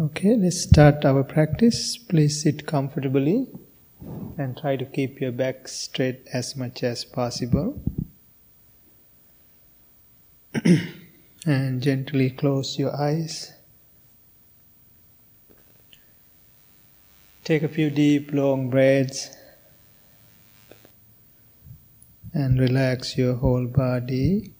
Okay, let's start our practice. Please sit comfortably and try to keep your back straight as much as possible. and gently close your eyes. Take a few deep, long breaths and relax your whole body.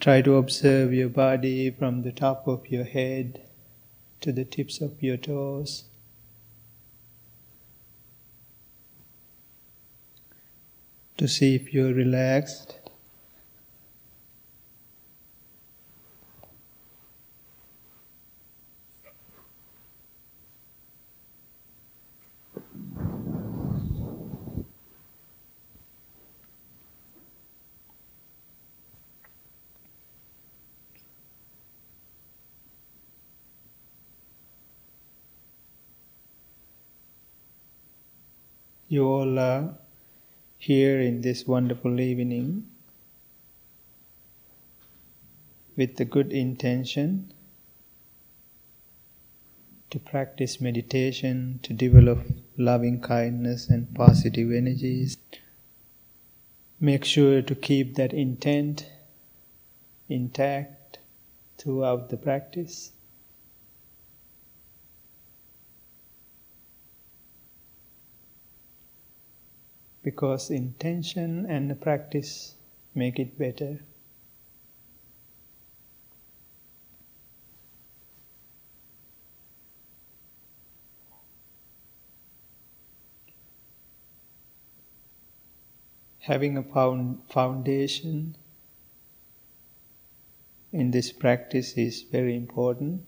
Try to observe your body from the top of your head to the tips of your toes. To see if you're relaxed. You all are here in this wonderful evening with the good intention to practice meditation, to develop loving kindness and positive energies. Make sure to keep that intent intact throughout the practice. Because intention and the practice make it better. Having a found foundation in this practice is very important.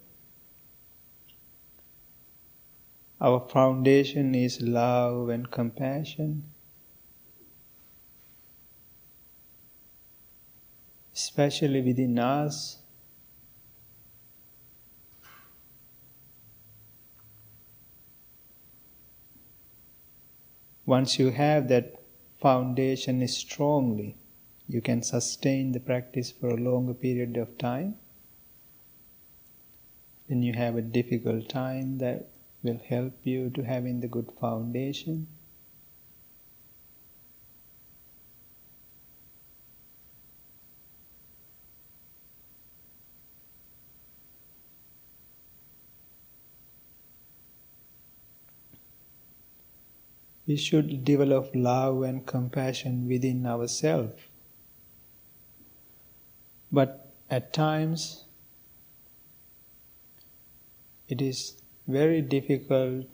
Our foundation is love and compassion. Especially within us. Once you have that foundation strongly, you can sustain the practice for a longer period of time. When you have a difficult time, that will help you to having the good foundation. We should develop love and compassion within ourselves. But at times, it is very difficult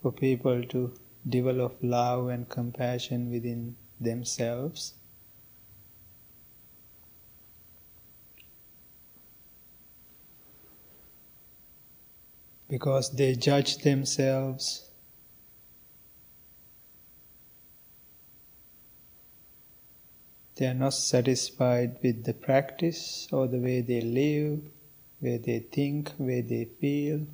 for people to develop love and compassion within themselves. Because they judge themselves They are not satisfied with the practice or the way they live, where they think, where they feel.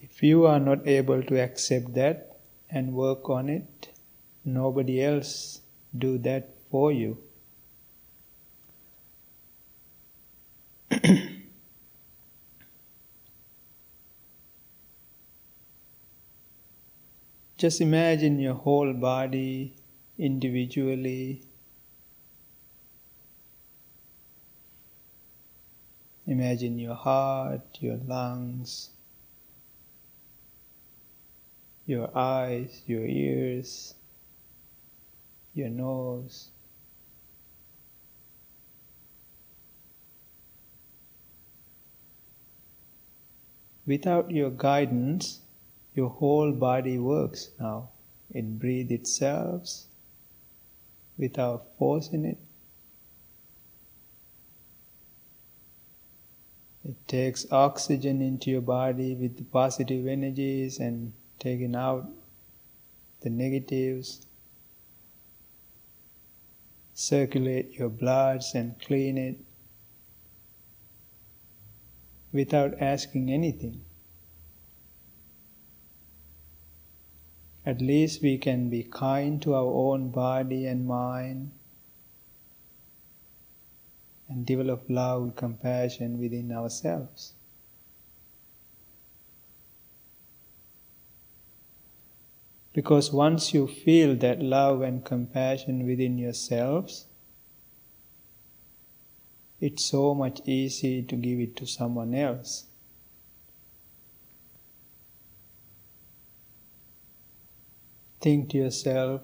If you are not able to accept that and work on it, nobody else do that for you. Just imagine your whole body individually. Imagine your heart, your lungs, your eyes, your ears, your nose. Without your guidance, your whole body works now. It breathes itself without forcing it. It takes oxygen into your body with the positive energies and taking out the negatives. Circulate your bloods and clean it without asking anything. At least we can be kind to our own body and mind and develop love and compassion within ourselves. Because once you feel that love and compassion within yourselves, it's so much easier to give it to someone else. Think to yourself,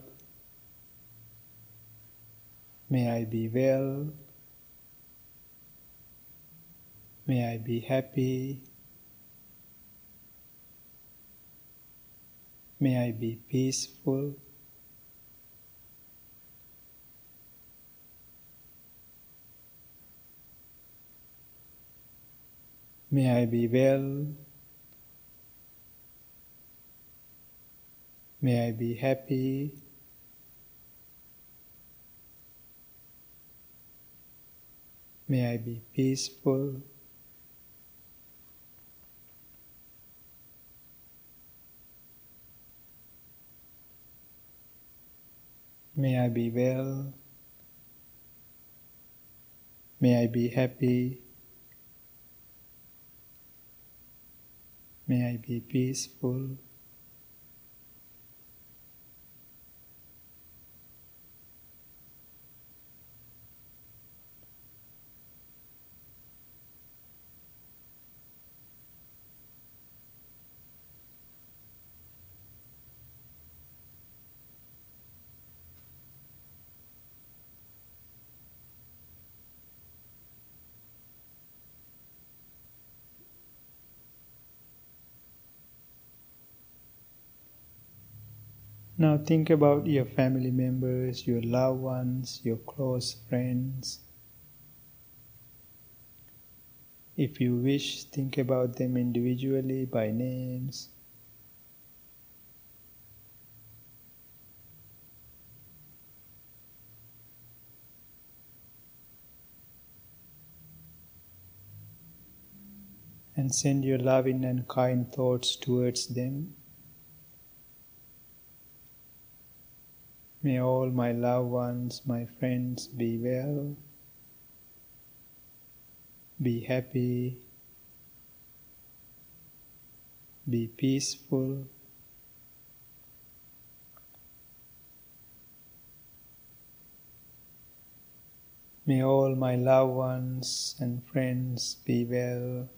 may I be well, may I be happy, may I be peaceful. May I be well. May I be happy. May I be peaceful. May I be well. May I be happy. May I be peaceful. Now think about your family members, your loved ones, your close friends. If you wish, think about them individually by names. And send your loving and kind thoughts towards them. May all my loved ones, my friends be well, be happy, be peaceful. May all my loved ones and friends be well,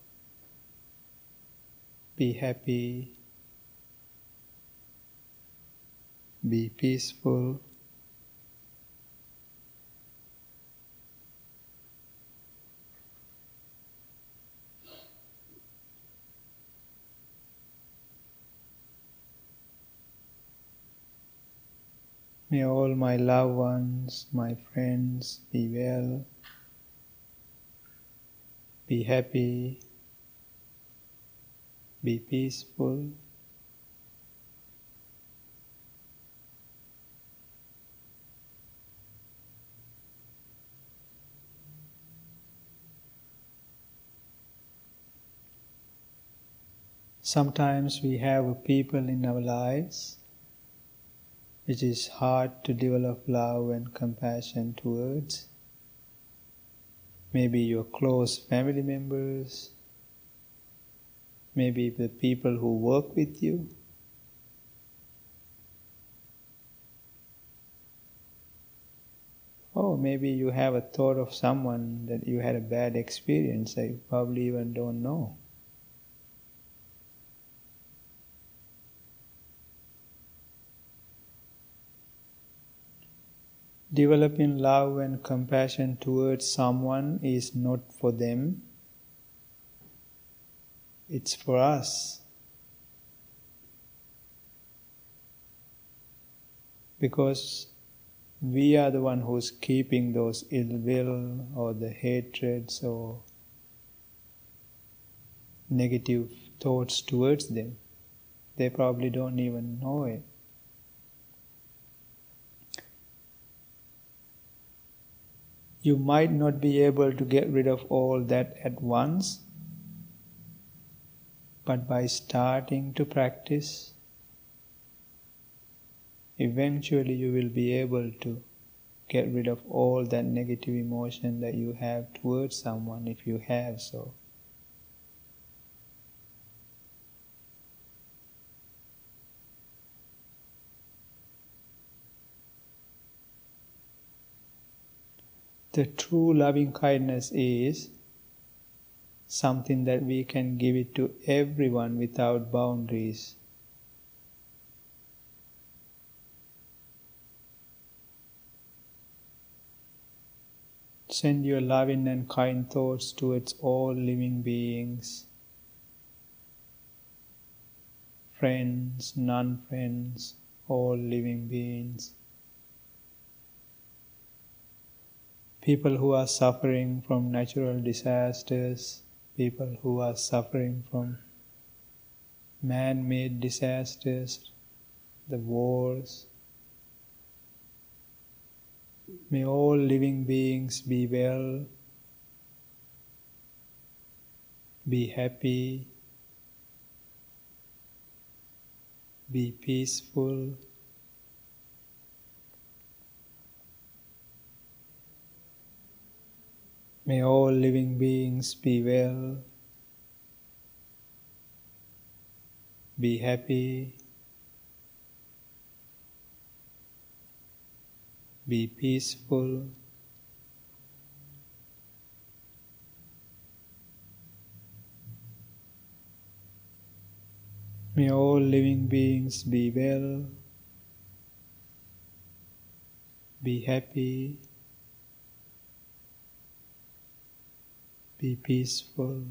be happy, be peaceful. May all my loved ones, my friends be well, be happy, be peaceful. Sometimes we have people in our lives which is hard to develop love and compassion towards. Maybe your close family members, maybe the people who work with you. Oh, maybe you have a thought of someone that you had a bad experience that you probably even don't know. Developing love and compassion towards someone is not for them, it's for us. Because we are the one who's keeping those ill will or the hatreds or negative thoughts towards them. They probably don't even know it. You might not be able to get rid of all that at once, but by starting to practice, eventually you will be able to get rid of all that negative emotion that you have towards someone if you have so. The true loving kindness is something that we can give it to everyone without boundaries. Send your loving and kind thoughts towards all living beings, friends, non friends, all living beings. People who are suffering from natural disasters, people who are suffering from man made disasters, the wars. May all living beings be well, be happy, be peaceful. May all living beings be well, be happy, be peaceful. May all living beings be well, be happy, be peaceful.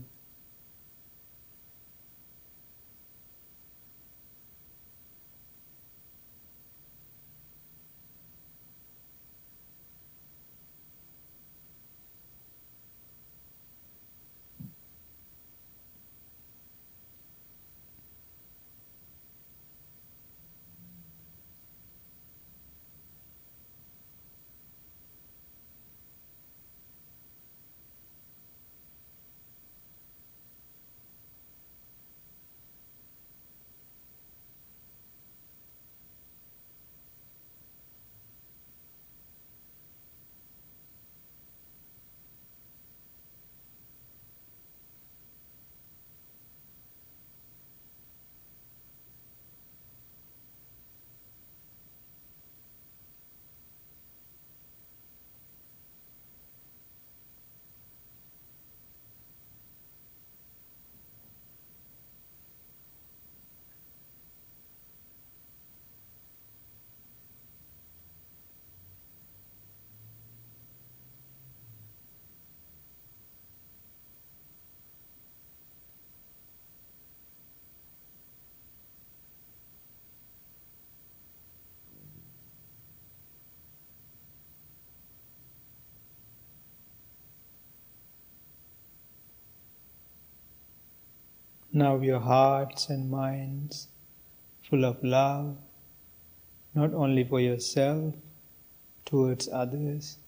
Now your hearts and minds full of love, not only for yourself, towards others,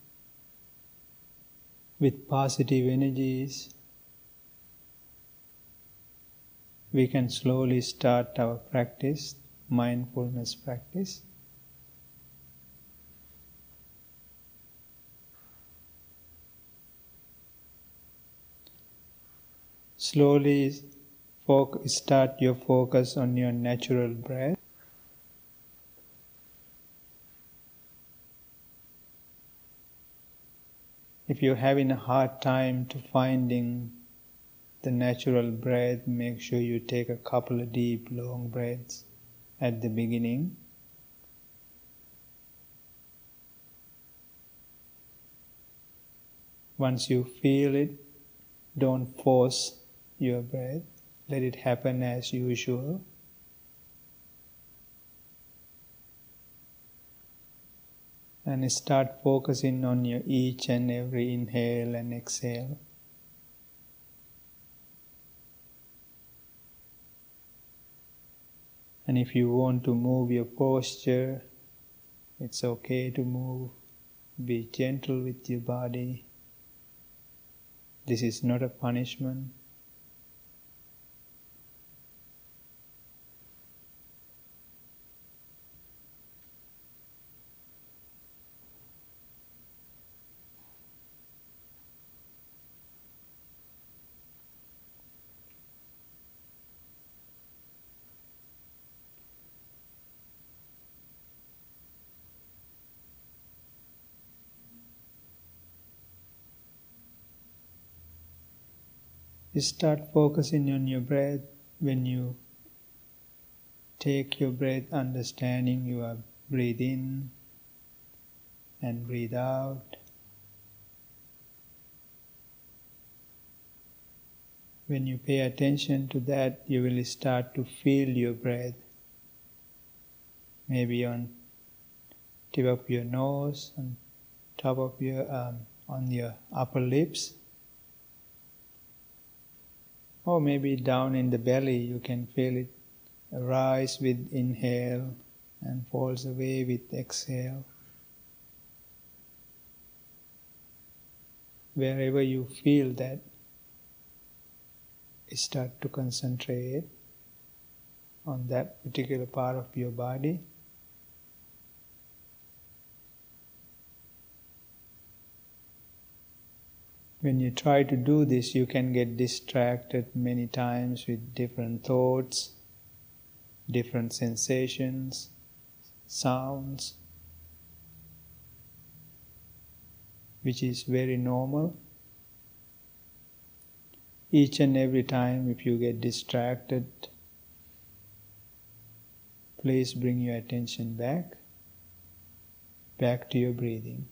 with positive energies, we can slowly start our practice, mindfulness practice. Slowly start your focus on your natural breath. If you're having a hard time to finding the natural breath, make sure you take a couple of deep, long breaths at the beginning. Once you feel it, don't force your breath. Let it happen as usual. And start focusing on your each and every inhale and exhale. And if you want to move your posture, it's okay to move. Be gentle with your body. This is not a punishment. You start focusing on your breath when you take your breath, understanding you are breathe in and breathe out. When you pay attention to that, you will start to feel your breath. Maybe on tip of your nose, on top of your, um, on your upper lips, or maybe down in the belly. You can feel it rise with inhale and falls away with exhale. Wherever you feel that, start to concentrate on that particular part of your body. When you try to do this, you can get distracted many times with different thoughts, different sensations, sounds, which is very normal. Each and every time, if you get distracted, please bring your attention back, back to your breathing.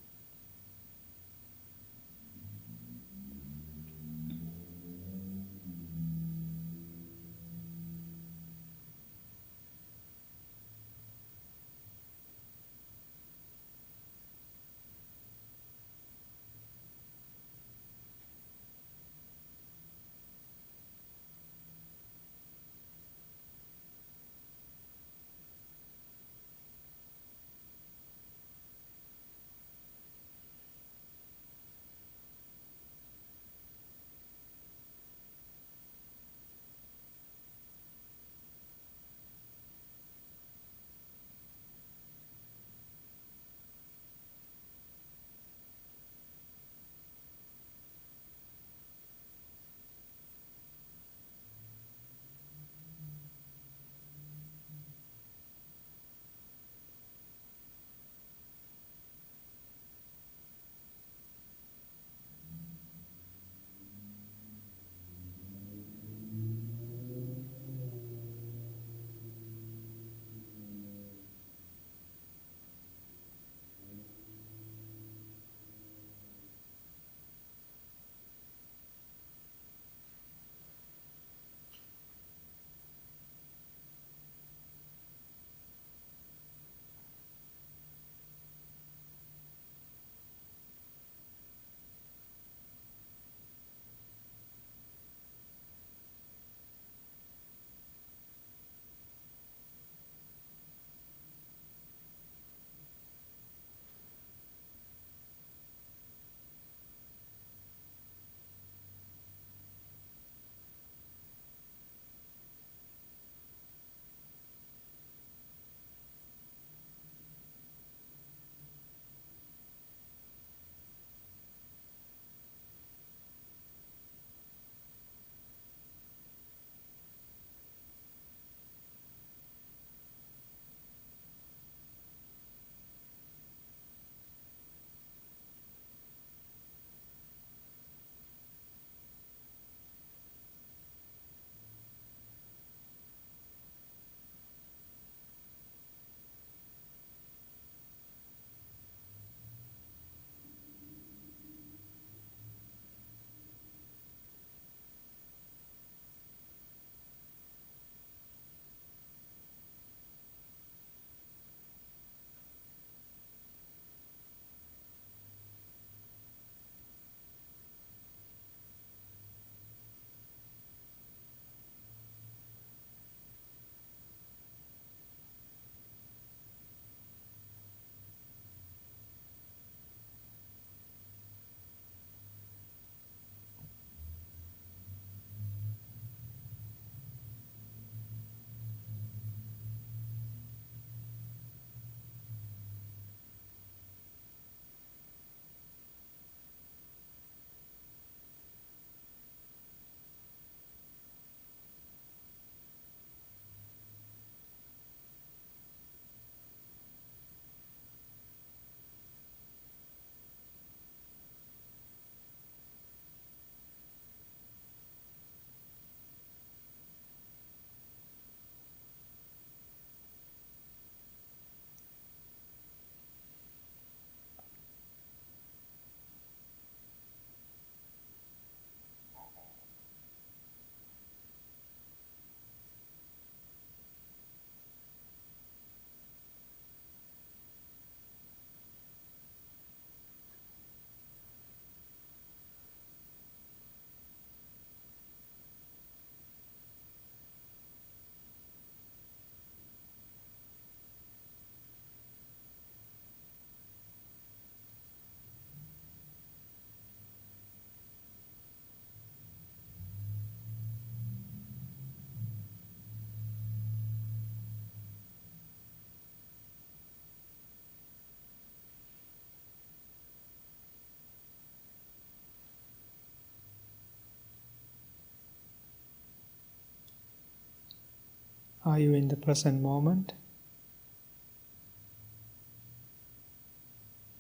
Are you in the present moment?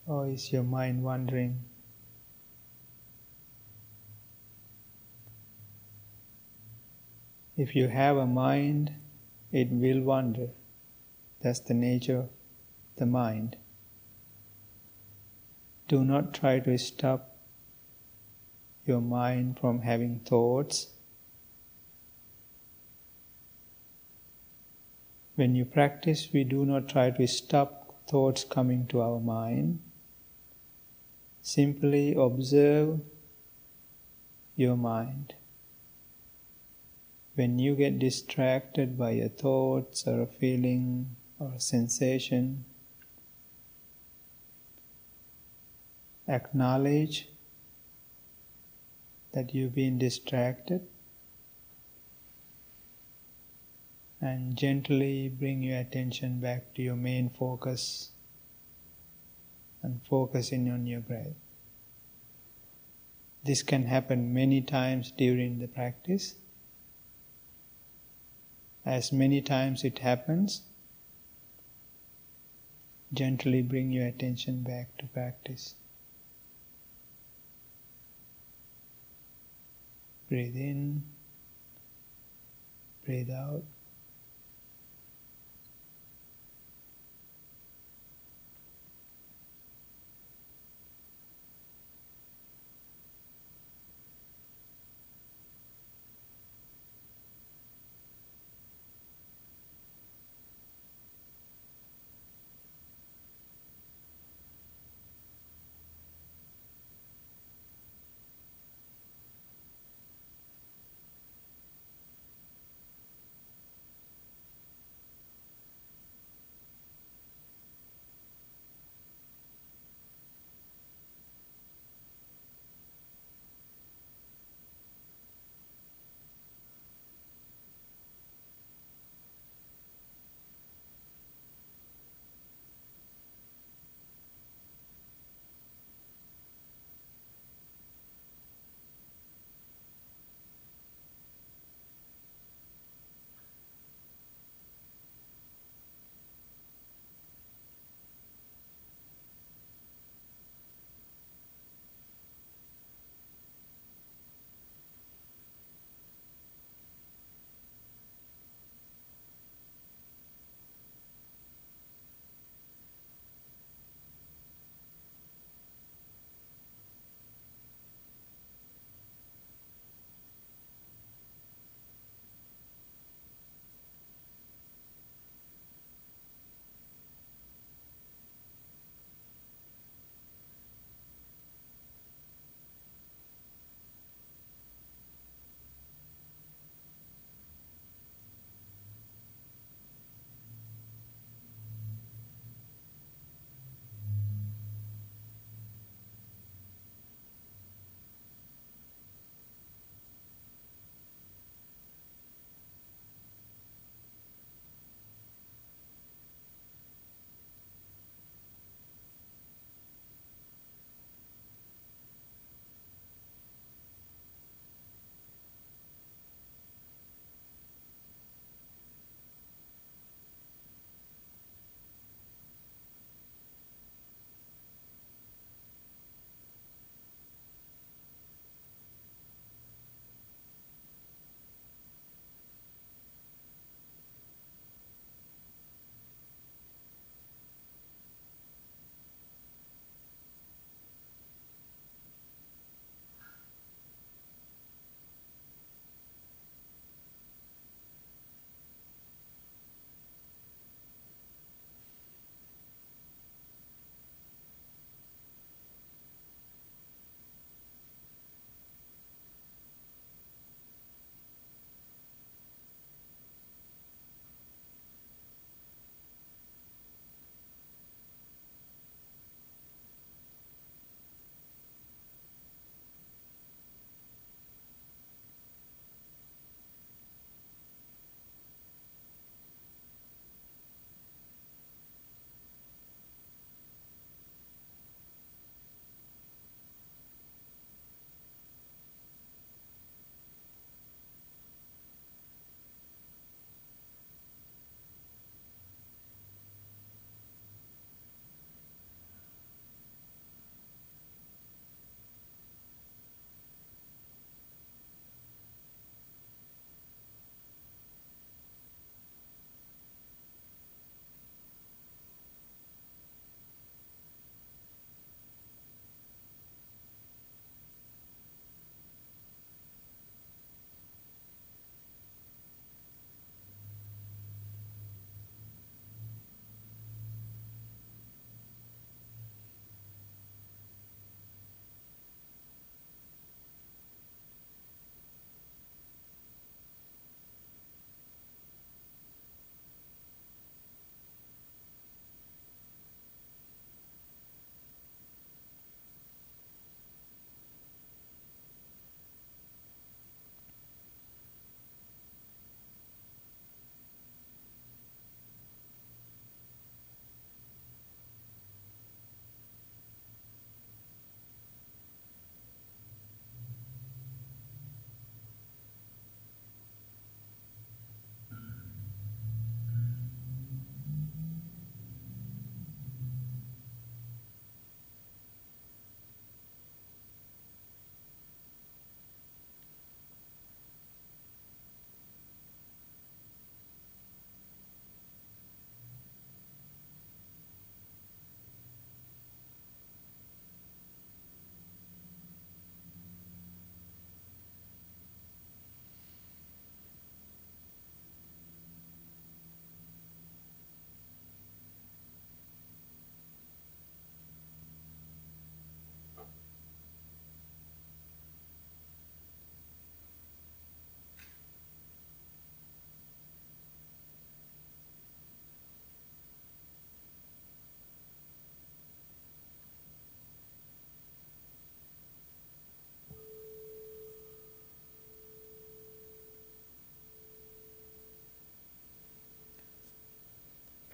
Or is your mind wandering? If you have a mind, it will wander. That's the nature of the mind. Do not try to stop your mind from having thoughts. When you practice, we do not try to stop thoughts coming to our mind. Simply observe your mind. When you get distracted by your thoughts or a feeling or a sensation, acknowledge that you've been distracted and gently bring your attention back to your main focus and focusing on your breath. This can happen many times during the practice. As many times it happens, gently bring your attention back to practice. Breathe in, breathe out.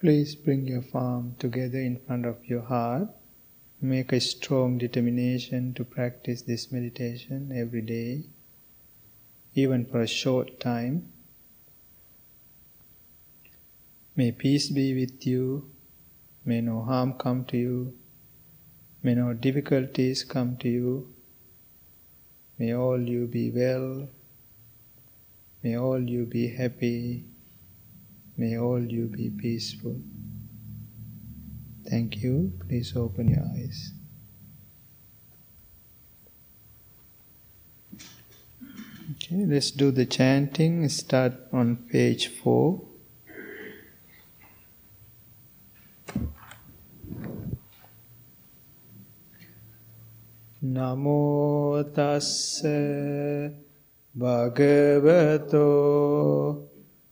Please bring your palm together in front of your heart. Make a strong determination to practice this meditation every day, even for a short time. May peace be with you. May no harm come to you. May no difficulties come to you. May all you be well. May all you be happy. May all you be peaceful. Thank you. Please open your eyes. Okay, let's do the chanting. Start on page 4. Namo Tassa Bhagavato.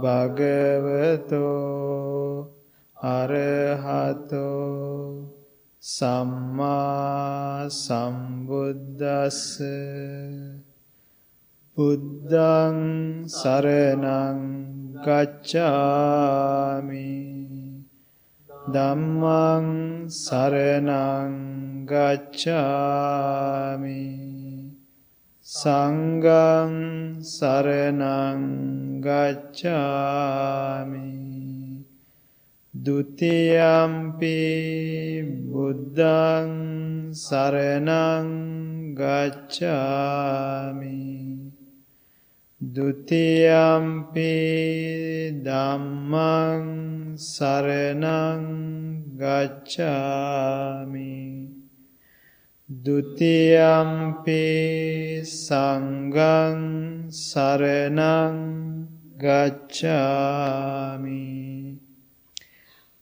භගවතෝ අරහතෝ සම්මා සම්බුද්දස්ස බුද්ධං සරණං ගච්ඡාමි ධම්මං සරණං ගච්ඡාමි සංගං සරණං ගච්ඡාමි. ဒ ුතියම්පි බුද්ධං සරණං ගච්ඡාමි. ဒ ුතියම්පි ධම්මං සරණං ගච්ඡාමි. දුතියම්පි සංගං සරණං ගච්ඡාමි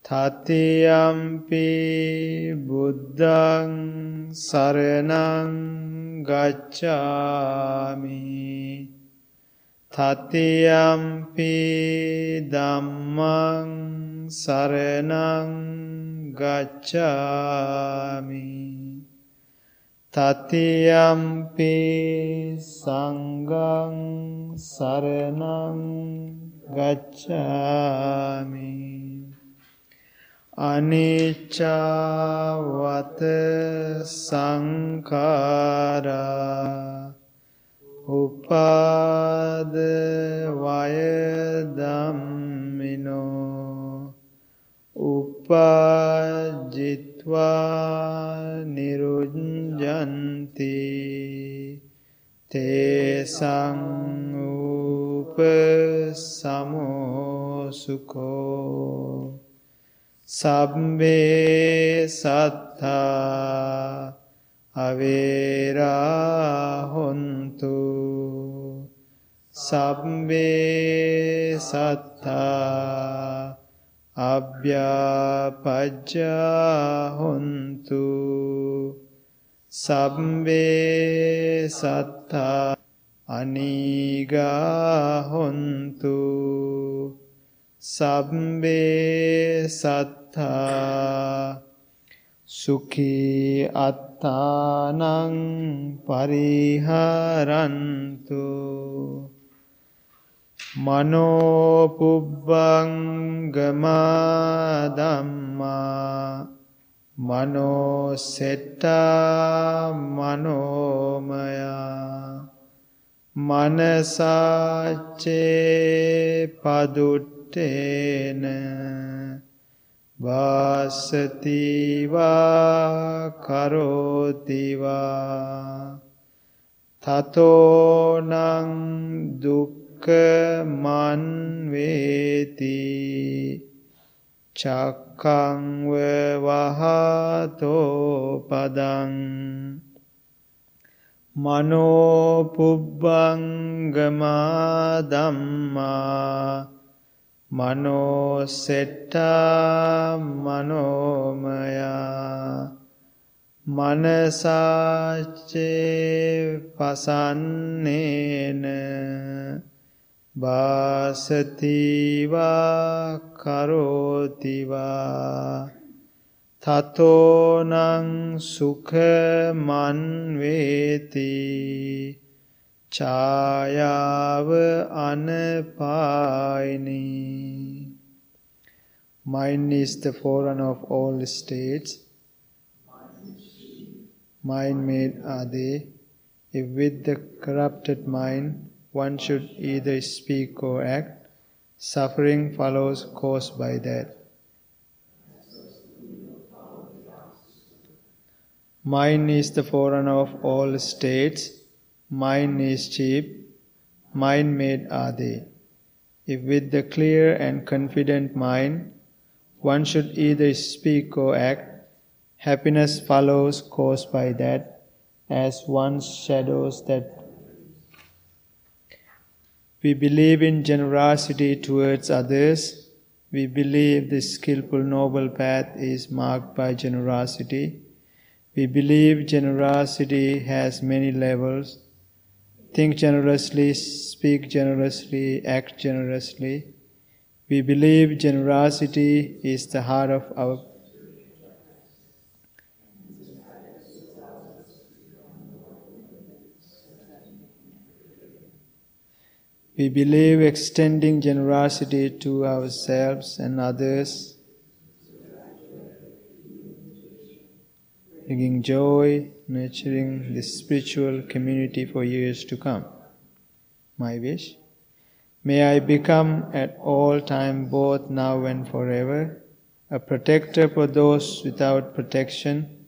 තතියම්පි බුද්ධං සරණං ගච්ඡාමි තතියම්පි ධම්මං සරණං ගච්ඡාමි තතියම්පි සංඝං සරණං ගච්ඡාමි අනිච්චවත සංඛාරා උපාද වය ධම්මිනෝ උපජිත්වා නිරුඤ්ජන්ති තේසං උප සමෝසුකෝ සබ්බේ සත්තා අවේරාහොන්තු සබ්බේ සත්තා අභ්‍යාපජ්ජා හොන්තු සම්වේ සත්තා අනීගා හොන්තු සම්වේ සත්තා සුඛී අත්තානං පරිහරන්තු මනෝ පුබ්බංගමා ධම්මා මනෝ සෙට්ටා මනෝමය මනසාචේ පදුට්ටේන වාසතිවා කරෝතිවා තතෝනං දුක් මන් වේති. චක්ඛං වහතෝ පදං. මනෝ පුබ්බංගමා ධම්මා. මනෝ සෙට්ටා මනෝමයා. මනසාචේ පසන්නේන. බාසතිවා කරෝතිවා තතෝනං සුඛමන්වේති ඡායාව අනපායිනී Mind is the forerunner of all states. Mind made are they. If with the corrupted mind one should either speak or act, suffering follows caused by that. Mind is the forerunner of all states. Mind is cheap. Mind made are they. If with the clear and confident mind one should either speak or act, happiness follows caused by that, as one's shadows that we believe in generosity towards others. We believe the skillful noble path is marked by generosity. We believe generosity has many levels. Think generously, speak generously, act generously. We believe generosity is the heart of our We believe extending generosity to ourselves and others bringing joy, nurturing the spiritual community for years to come. My wish. May I become at all time, both now and forever, a protector for those without protection,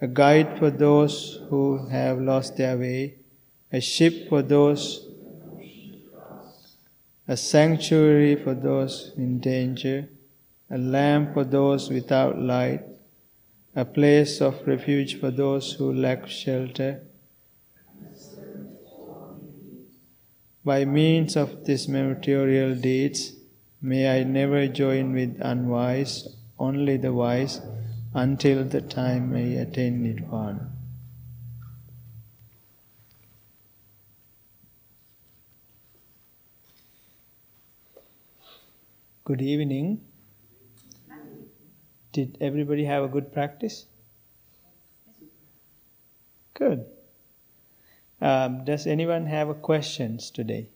a guide for those who have lost their way, a ship for those, a sanctuary for those in danger, a lamp for those without light, a place of refuge for those who lack shelter. By means of these material deeds, may I never join with unwise, only the wise, until the time I attain Nirvana. Good evening. Did everybody have a good practice? Good. Um, does anyone have questions today?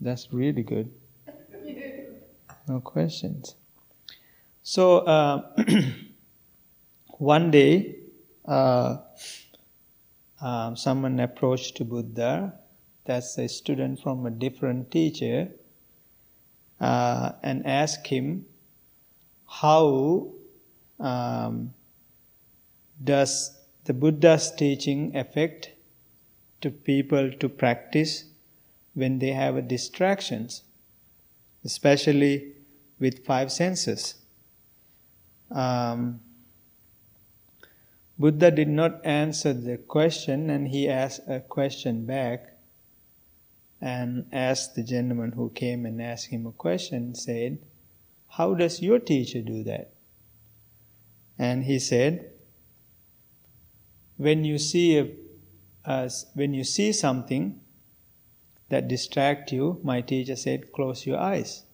That's really good. No questions. So uh, one day, uh, um, someone approached Buddha. That's a student from a different teacher uh, and ask him how um, does the Buddha's teaching affect to people to practice when they have distractions, especially with five senses. Um, Buddha did not answer the question and he asked a question back and asked the gentleman who came and asked him a question, said, How does your teacher do that? And he said, When you see a, uh, when you see something that distract you, my teacher said, close your eyes.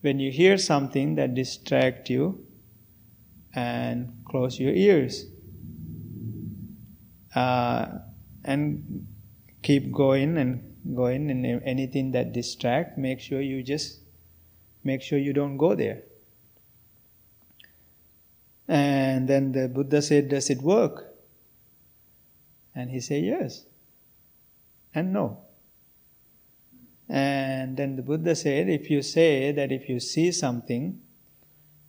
When you hear something that distract you, and close your ears. Uh, and keep going and going and anything that distract make sure you just make sure you don't go there. And then the buddha said does it work? And he said yes. And no. And then the buddha said if you say that if you see something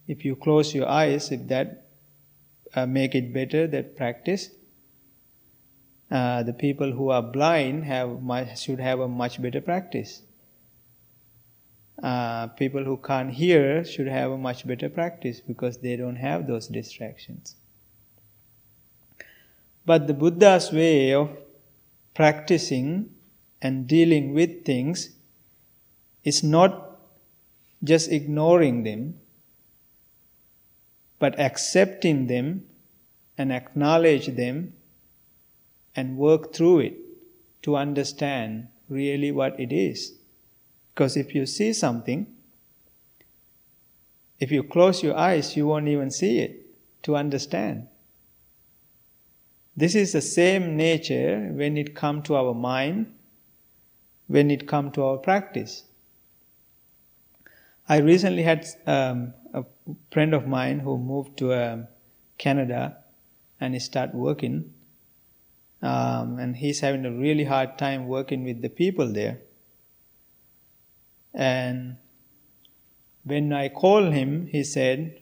if you close your eyes if that uh, make it better that practice uh, the people who are blind have much, should have a much better practice. Uh, people who can't hear should have a much better practice because they don't have those distractions. But the Buddha's way of practicing and dealing with things is not just ignoring them, but accepting them and acknowledge them and work through it to understand really what it is. Because if you see something, if you close your eyes, you won't even see it to understand. This is the same nature when it comes to our mind, when it comes to our practice. I recently had um, a friend of mine who moved to um, Canada and he started working. Um, and he's having a really hard time working with the people there. And when I called him, he said,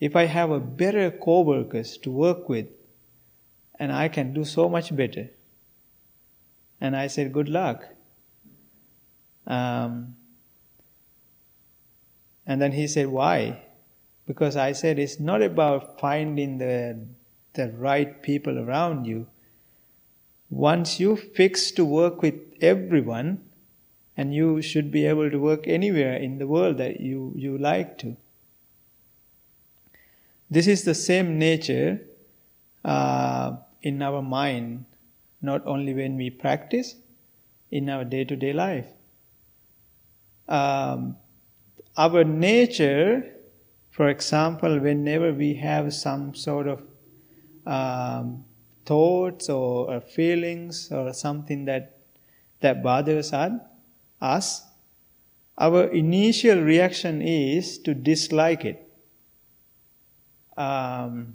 if I have a better co-workers to work with, and I can do so much better. And I said, good luck. Um, and then he said, why? Because I said, it's not about finding the, the right people around you. Once you fix to work with everyone, and you should be able to work anywhere in the world that you, you like to. This is the same nature uh, in our mind, not only when we practice, in our day to day life. Um, our nature, for example, whenever we have some sort of um, thoughts or, feelings or something that that bothers us, us, our initial reaction is to dislike it. Um,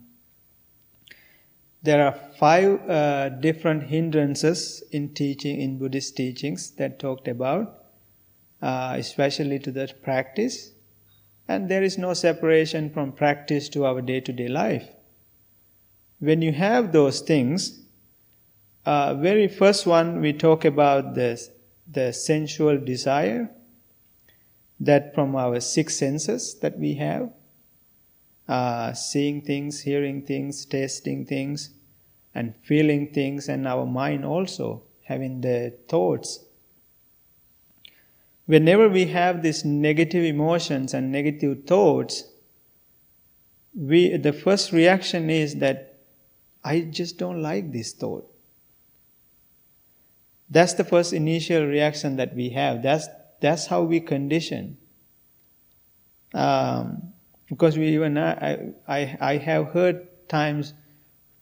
there are five uh, different hindrances in teaching in Buddhist teachings that talked about, uh, especially to the practice, and there is no separation from practice to our day-to-day life. When you have those things, uh, very first one we talk about this the sensual desire that from our six senses that we have uh, seeing things, hearing things, tasting things, and feeling things, and our mind also having the thoughts. Whenever we have these negative emotions and negative thoughts, we, the first reaction is that I just don't like this thought. That's the first initial reaction that we have. That's, that's how we condition. Um, because we even, I, I, I have heard times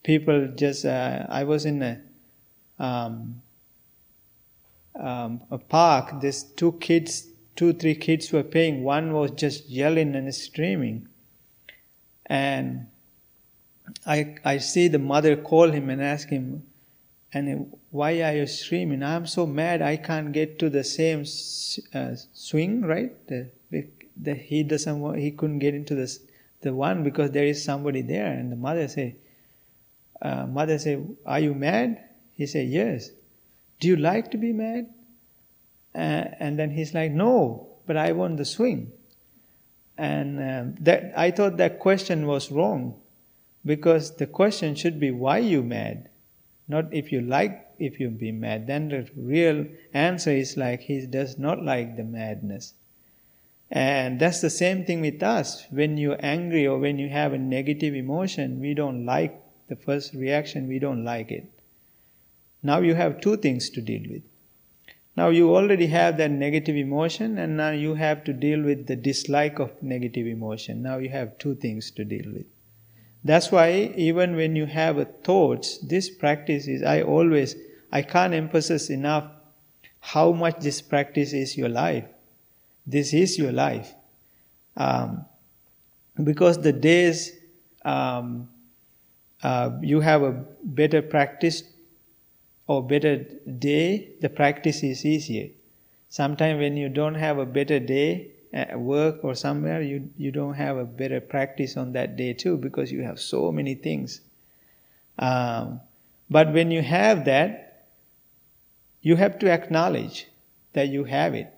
people just, uh, I was in a, um, um, a park, there's two kids, two, three kids were playing. One was just yelling and screaming. And I, I see the mother call him and ask him, and why are you screaming? I'm so mad I can't get to the same uh, swing, right? The, the, he doesn't he couldn't get into this, the one because there is somebody there. And the mother say, uh, mother say, are you mad? He say, yes. Do you like to be mad? Uh, and then he's like, no, but I want the swing. And um, that I thought that question was wrong because the question should be why you mad not if you like, if you be mad. Then the real answer is like he does not like the madness. And that's the same thing with us. When you're angry or when you have a negative emotion, we don't like the first reaction, we don't like it. Now you have two things to deal with. Now you already have that negative emotion, and now you have to deal with the dislike of negative emotion. Now you have two things to deal with. That's why even when you have a thoughts, this practice is, I always, I can't emphasize enough how much this practice is your life. This is your life. Um, because the days um, uh, you have a better practice or better day, the practice is easier. Sometimes when you don't have a better day, at work or somewhere, you, you don't have a better practice on that day too because you have so many things. Um, but when you have that, you have to acknowledge that you have it.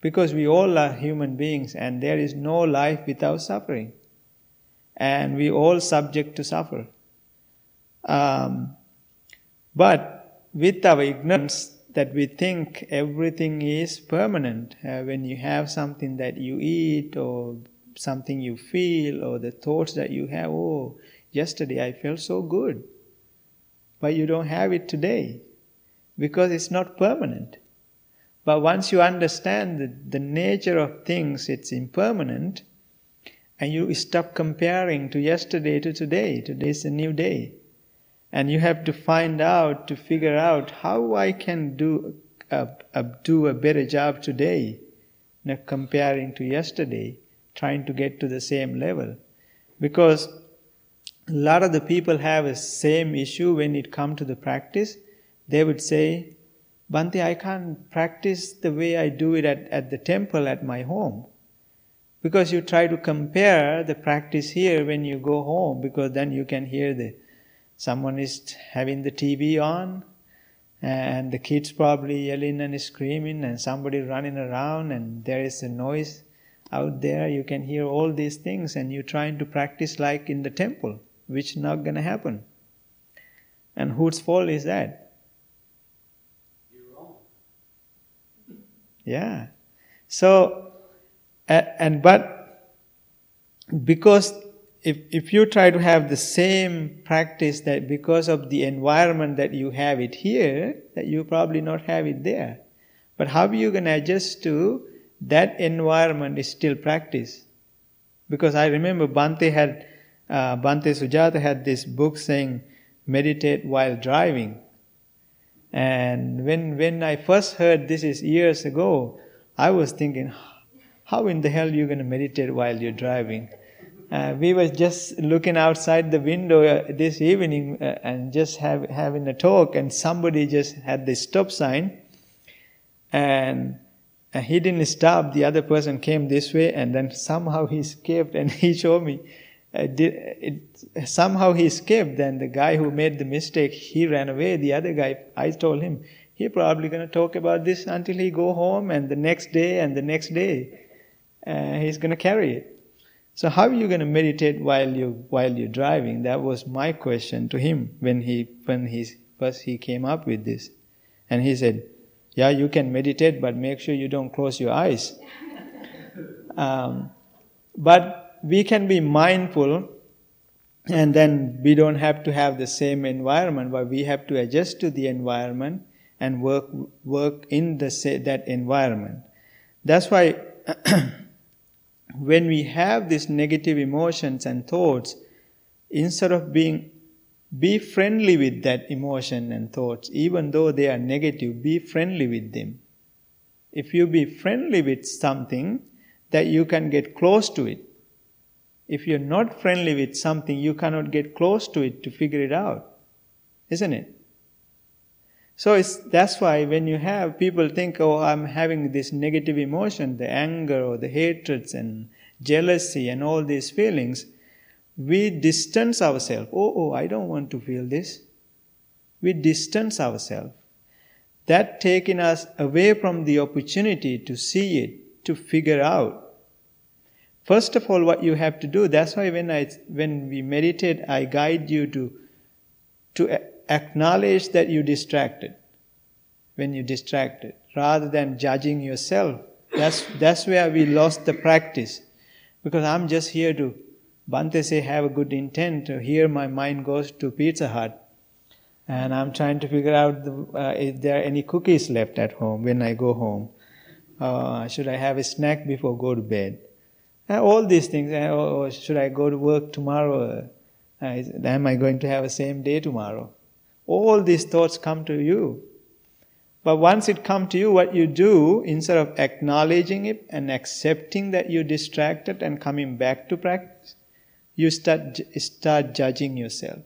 Because we all are human beings and there is no life without suffering. And we all subject to suffer. Um, but with our ignorance, that we think everything is permanent. Uh, when you have something that you eat or something you feel or the thoughts that you have. Oh, yesterday I felt so good. But you don't have it today because it's not permanent. But once you understand the, the nature of things, it's impermanent, and you stop comparing to yesterday to today. Today is a new day. And you have to find out, to figure out how I can do a, a, do a better job today, not comparing to yesterday, trying to get to the same level. Because a lot of the people have a same issue when it comes to the practice. They would say, Bhante, I can't practice the way I do it at, at the temple at my home. Because you try to compare the practice here when you go home, because then you can hear the someone is having the TV on, and the kids probably yelling and screaming, and somebody running around, and there is a noise out there. You can hear all these things, and you're trying to practice like in the temple, which not going to happen. And whose fault is that? You're wrong. Yeah. So, and but because if, if you try to have the same practice that because of the environment that you have it here, that you probably not have it there. But how are you going to adjust to that environment is still practice? Because I remember Bhante had, uh, Sujatha had this book saying, meditate while driving. And when, when I first heard this is years ago, I was thinking, how in the hell are you going to meditate while you're driving? Uh, we were just looking outside the window uh, this evening uh, and just have, having a talk, and somebody just had the stop sign, and uh, he didn't stop. The other person came this way, and then somehow he escaped, and he showed me. Uh, did, it, somehow he escaped. Then the guy who made the mistake, he ran away. The other guy, I told him, he probably going to talk about this until he go home, and the next day, and the next day, uh, he's going to carry it. So how are you going to meditate while you while you're driving? That was my question to him when he when he first he came up with this, and he said, "Yeah, you can meditate, but make sure you don't close your eyes." um, but we can be mindful, and then we don't have to have the same environment, but we have to adjust to the environment and work work in the that environment. That's why. when we have these negative emotions and thoughts, instead of being be friendly with that emotion and thoughts, even though they are negative, be friendly with them. If you be friendly with something, that you can get close to it. If you're not friendly with something, you cannot get close to it to figure it out. Isn't it? So it's, that's why when you have people think, oh, I'm having this negative emotion, the anger or the hatreds and jealousy and all these feelings, we distance ourselves. Oh, oh, I don't want to feel this. We distance ourselves. That taking us away from the opportunity to see it, to figure out. First of all, what you have to do, that's why when I, when we meditate, I guide you to, to acknowledge that you're distracted when you're distracted rather than judging yourself. That's, that's where we lost the practice. Because I'm just here to, Bhante say, have a good intent. Here my mind goes to Pizza Hut. And I'm trying to figure out the, uh, if there are any cookies left at home when I go home. Uh, should I have a snack before go to bed? Uh, all these things. Uh, or should I go to work tomorrow? Uh, am I going to have a same day tomorrow? All these thoughts come to you. But once it comes to you, what you do, instead of acknowledging it and accepting that you're distracted and coming back to practice, you start, start judging yourself.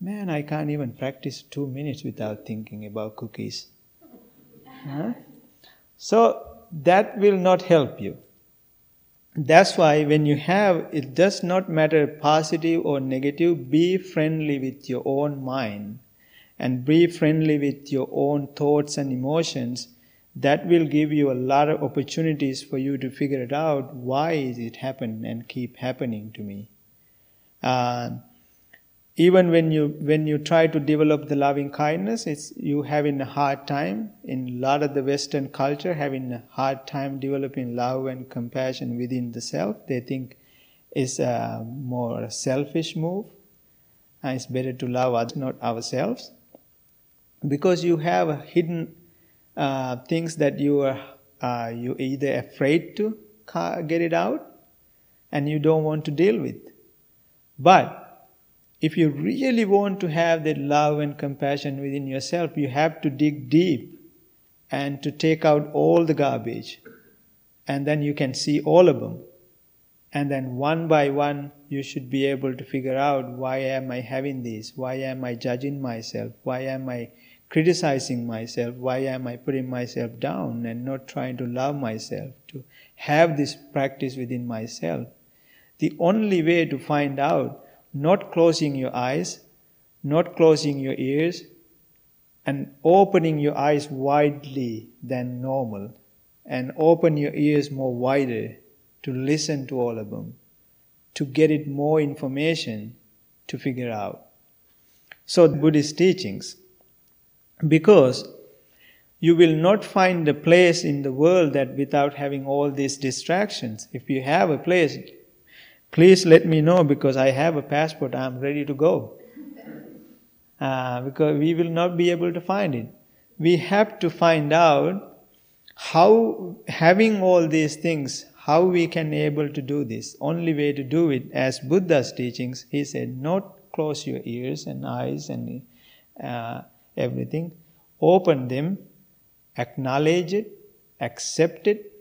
Man, I can't even practice two minutes without thinking about cookies. Huh? So that will not help you. That's why when you have, it does not matter positive or negative, be friendly with your own mind and be friendly with your own thoughts and emotions. That will give you a lot of opportunities for you to figure it out. Why is it happening and keep happening to me? Uh, even when you when you try to develop the loving kindness it's you having a hard time. In a lot of the western culture having a hard time developing love and compassion within the self they think it's a more selfish move and it's better to love others not ourselves. Because you have hidden uh, things that you are uh, you either afraid to get it out and you don't want to deal with. But if you really want to have that love and compassion within yourself, you have to dig deep and to take out all the garbage. And then you can see all of them. And then one by one, you should be able to figure out why am I having this? Why am I judging myself? Why am I criticizing myself? Why am I putting myself down and not trying to love myself? To have this practice within myself. The only way to find out not closing your eyes, not closing your ears, and opening your eyes widely than normal, and open your ears more wider to listen to all of them, to get it more information to figure out. So, Buddhist teachings, because you will not find a place in the world that without having all these distractions. If you have a place, Please let me know because I have a passport, I'm ready to go. Uh, because we will not be able to find it. We have to find out how, having all these things, how we can able to do this. Only way to do it, as Buddha's teachings, he said, not close your ears and eyes and uh, everything. Open them, acknowledge it, accept it,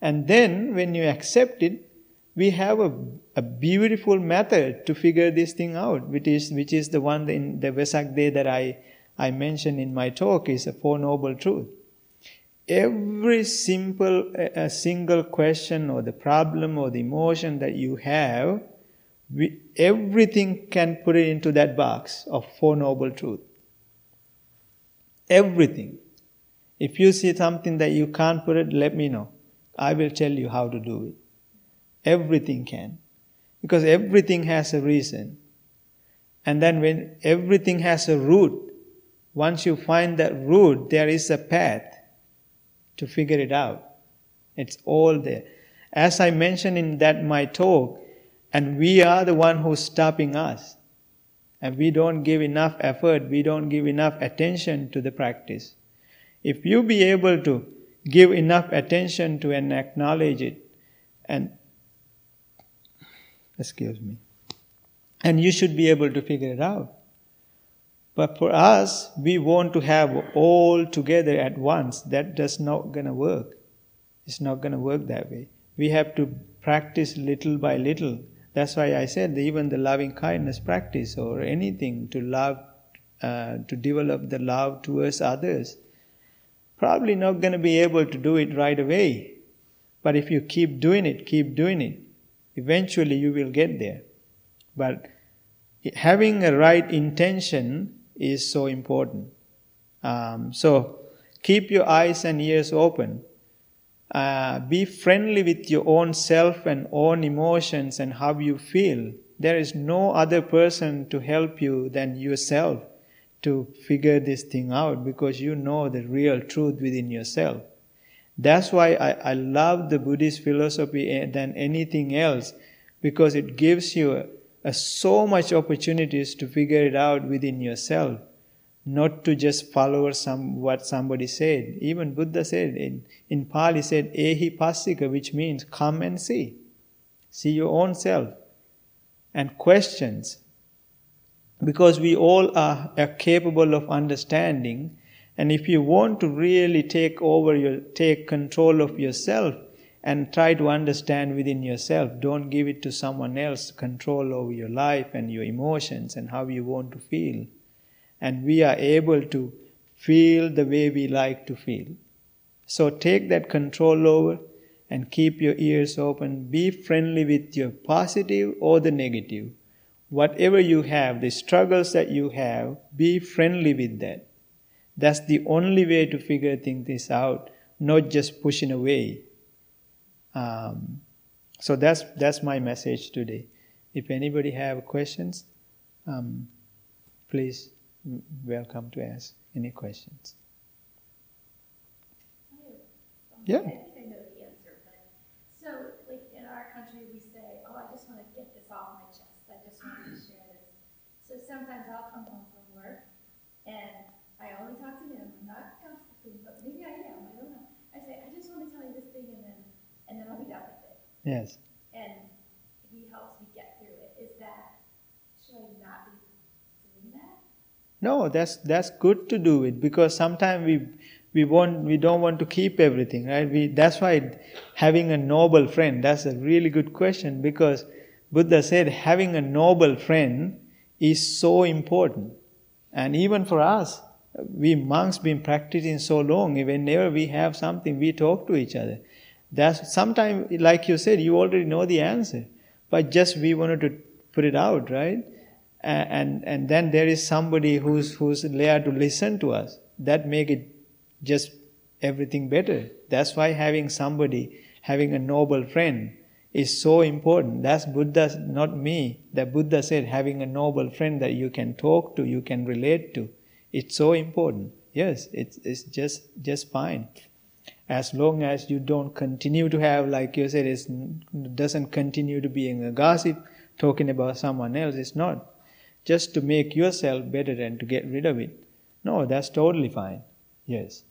and then when you accept it, we have a, a beautiful method to figure this thing out, which is, which is the one in the Vesak day that I, I mentioned in my talk is a Four Noble Truth. Every simple, a, a single question or the problem or the emotion that you have, we, everything can put it into that box of Four Noble Truth. Everything. If you see something that you can't put it, let me know. I will tell you how to do it. Everything can. Because everything has a reason. And then when everything has a root, once you find that root, there is a path to figure it out. It's all there. As I mentioned in that my talk, and we are the one who's stopping us. And we don't give enough effort, we don't give enough attention to the practice. If you be able to give enough attention to and acknowledge it and Excuse me. And you should be able to figure it out. But for us, we want to have all together at once. That does not gonna work. It's not gonna work that way. We have to practice little by little. That's why I said even the loving kindness practice or anything to love, uh, to develop the love towards others, probably not to be able to do it right away. But if you keep doing it, keep doing it, Eventually you will get there. But having a right intention is so important. Um, so keep your eyes and ears open. Uh, be friendly with your own self and own emotions and how you feel. There is no other person to help you than yourself to figure this thing out because you know the real truth within yourself. That's why I, I love the Buddhist philosophy eh, than anything else because it gives you a, a so much opportunities to figure it out within yourself, not to just follow some what somebody said. Even Buddha said in, in Pali said ehi passiko, which means come and see. See your own self. And questions. Because we all are, are capable of understanding and if you want to really take over your, take control of yourself and try to understand within yourself, don't give it to someone else control over your life and your emotions and how you want to feel. And we are able to feel the way we like to feel. So take that control over and keep your ears open. Be friendly with your positive or the negative. Whatever you have, the struggles that you have, be friendly with that. That's the only way to figure things out, not just pushing away. Um, so that's that's my message today. If anybody have questions, Um, please, welcome to ask any questions. Yeah. I think I know the answer, but so like in our country we say, oh, I just want to get this off my chest. I just want to share this. So sometimes I'll come home from work and I only talk to him. I'm not gossiping, but maybe I am. I don't know. I say, I just want to tell you this thing, and then and then I'll be done with it. Yes. And he helps me get through it. Is that should I not be doing that? No, that's that's good to do it because sometimes we we want we don't want to keep everything right we that's why having a noble friend that's a really good question because buddha said having a noble friend is so important and even for us we monks been practicing so long whenever we have something we talk to each other that's sometimes like you said you already know the answer but just we wanted to put it out right and and then there is somebody who's who's there to listen to us that make it just everything better. That's why having somebody, having a noble friend is so important. That's Buddha, not me. That Buddha said having a noble friend that you can talk to, you can relate to. It's so important. Yes, it's, it's just, just fine. As long as you don't continue to have, like you said, it doesn't continue to being a gossip, talking about someone else. It's not. Just to make yourself better and to get rid of it. No, that's totally fine. Yes.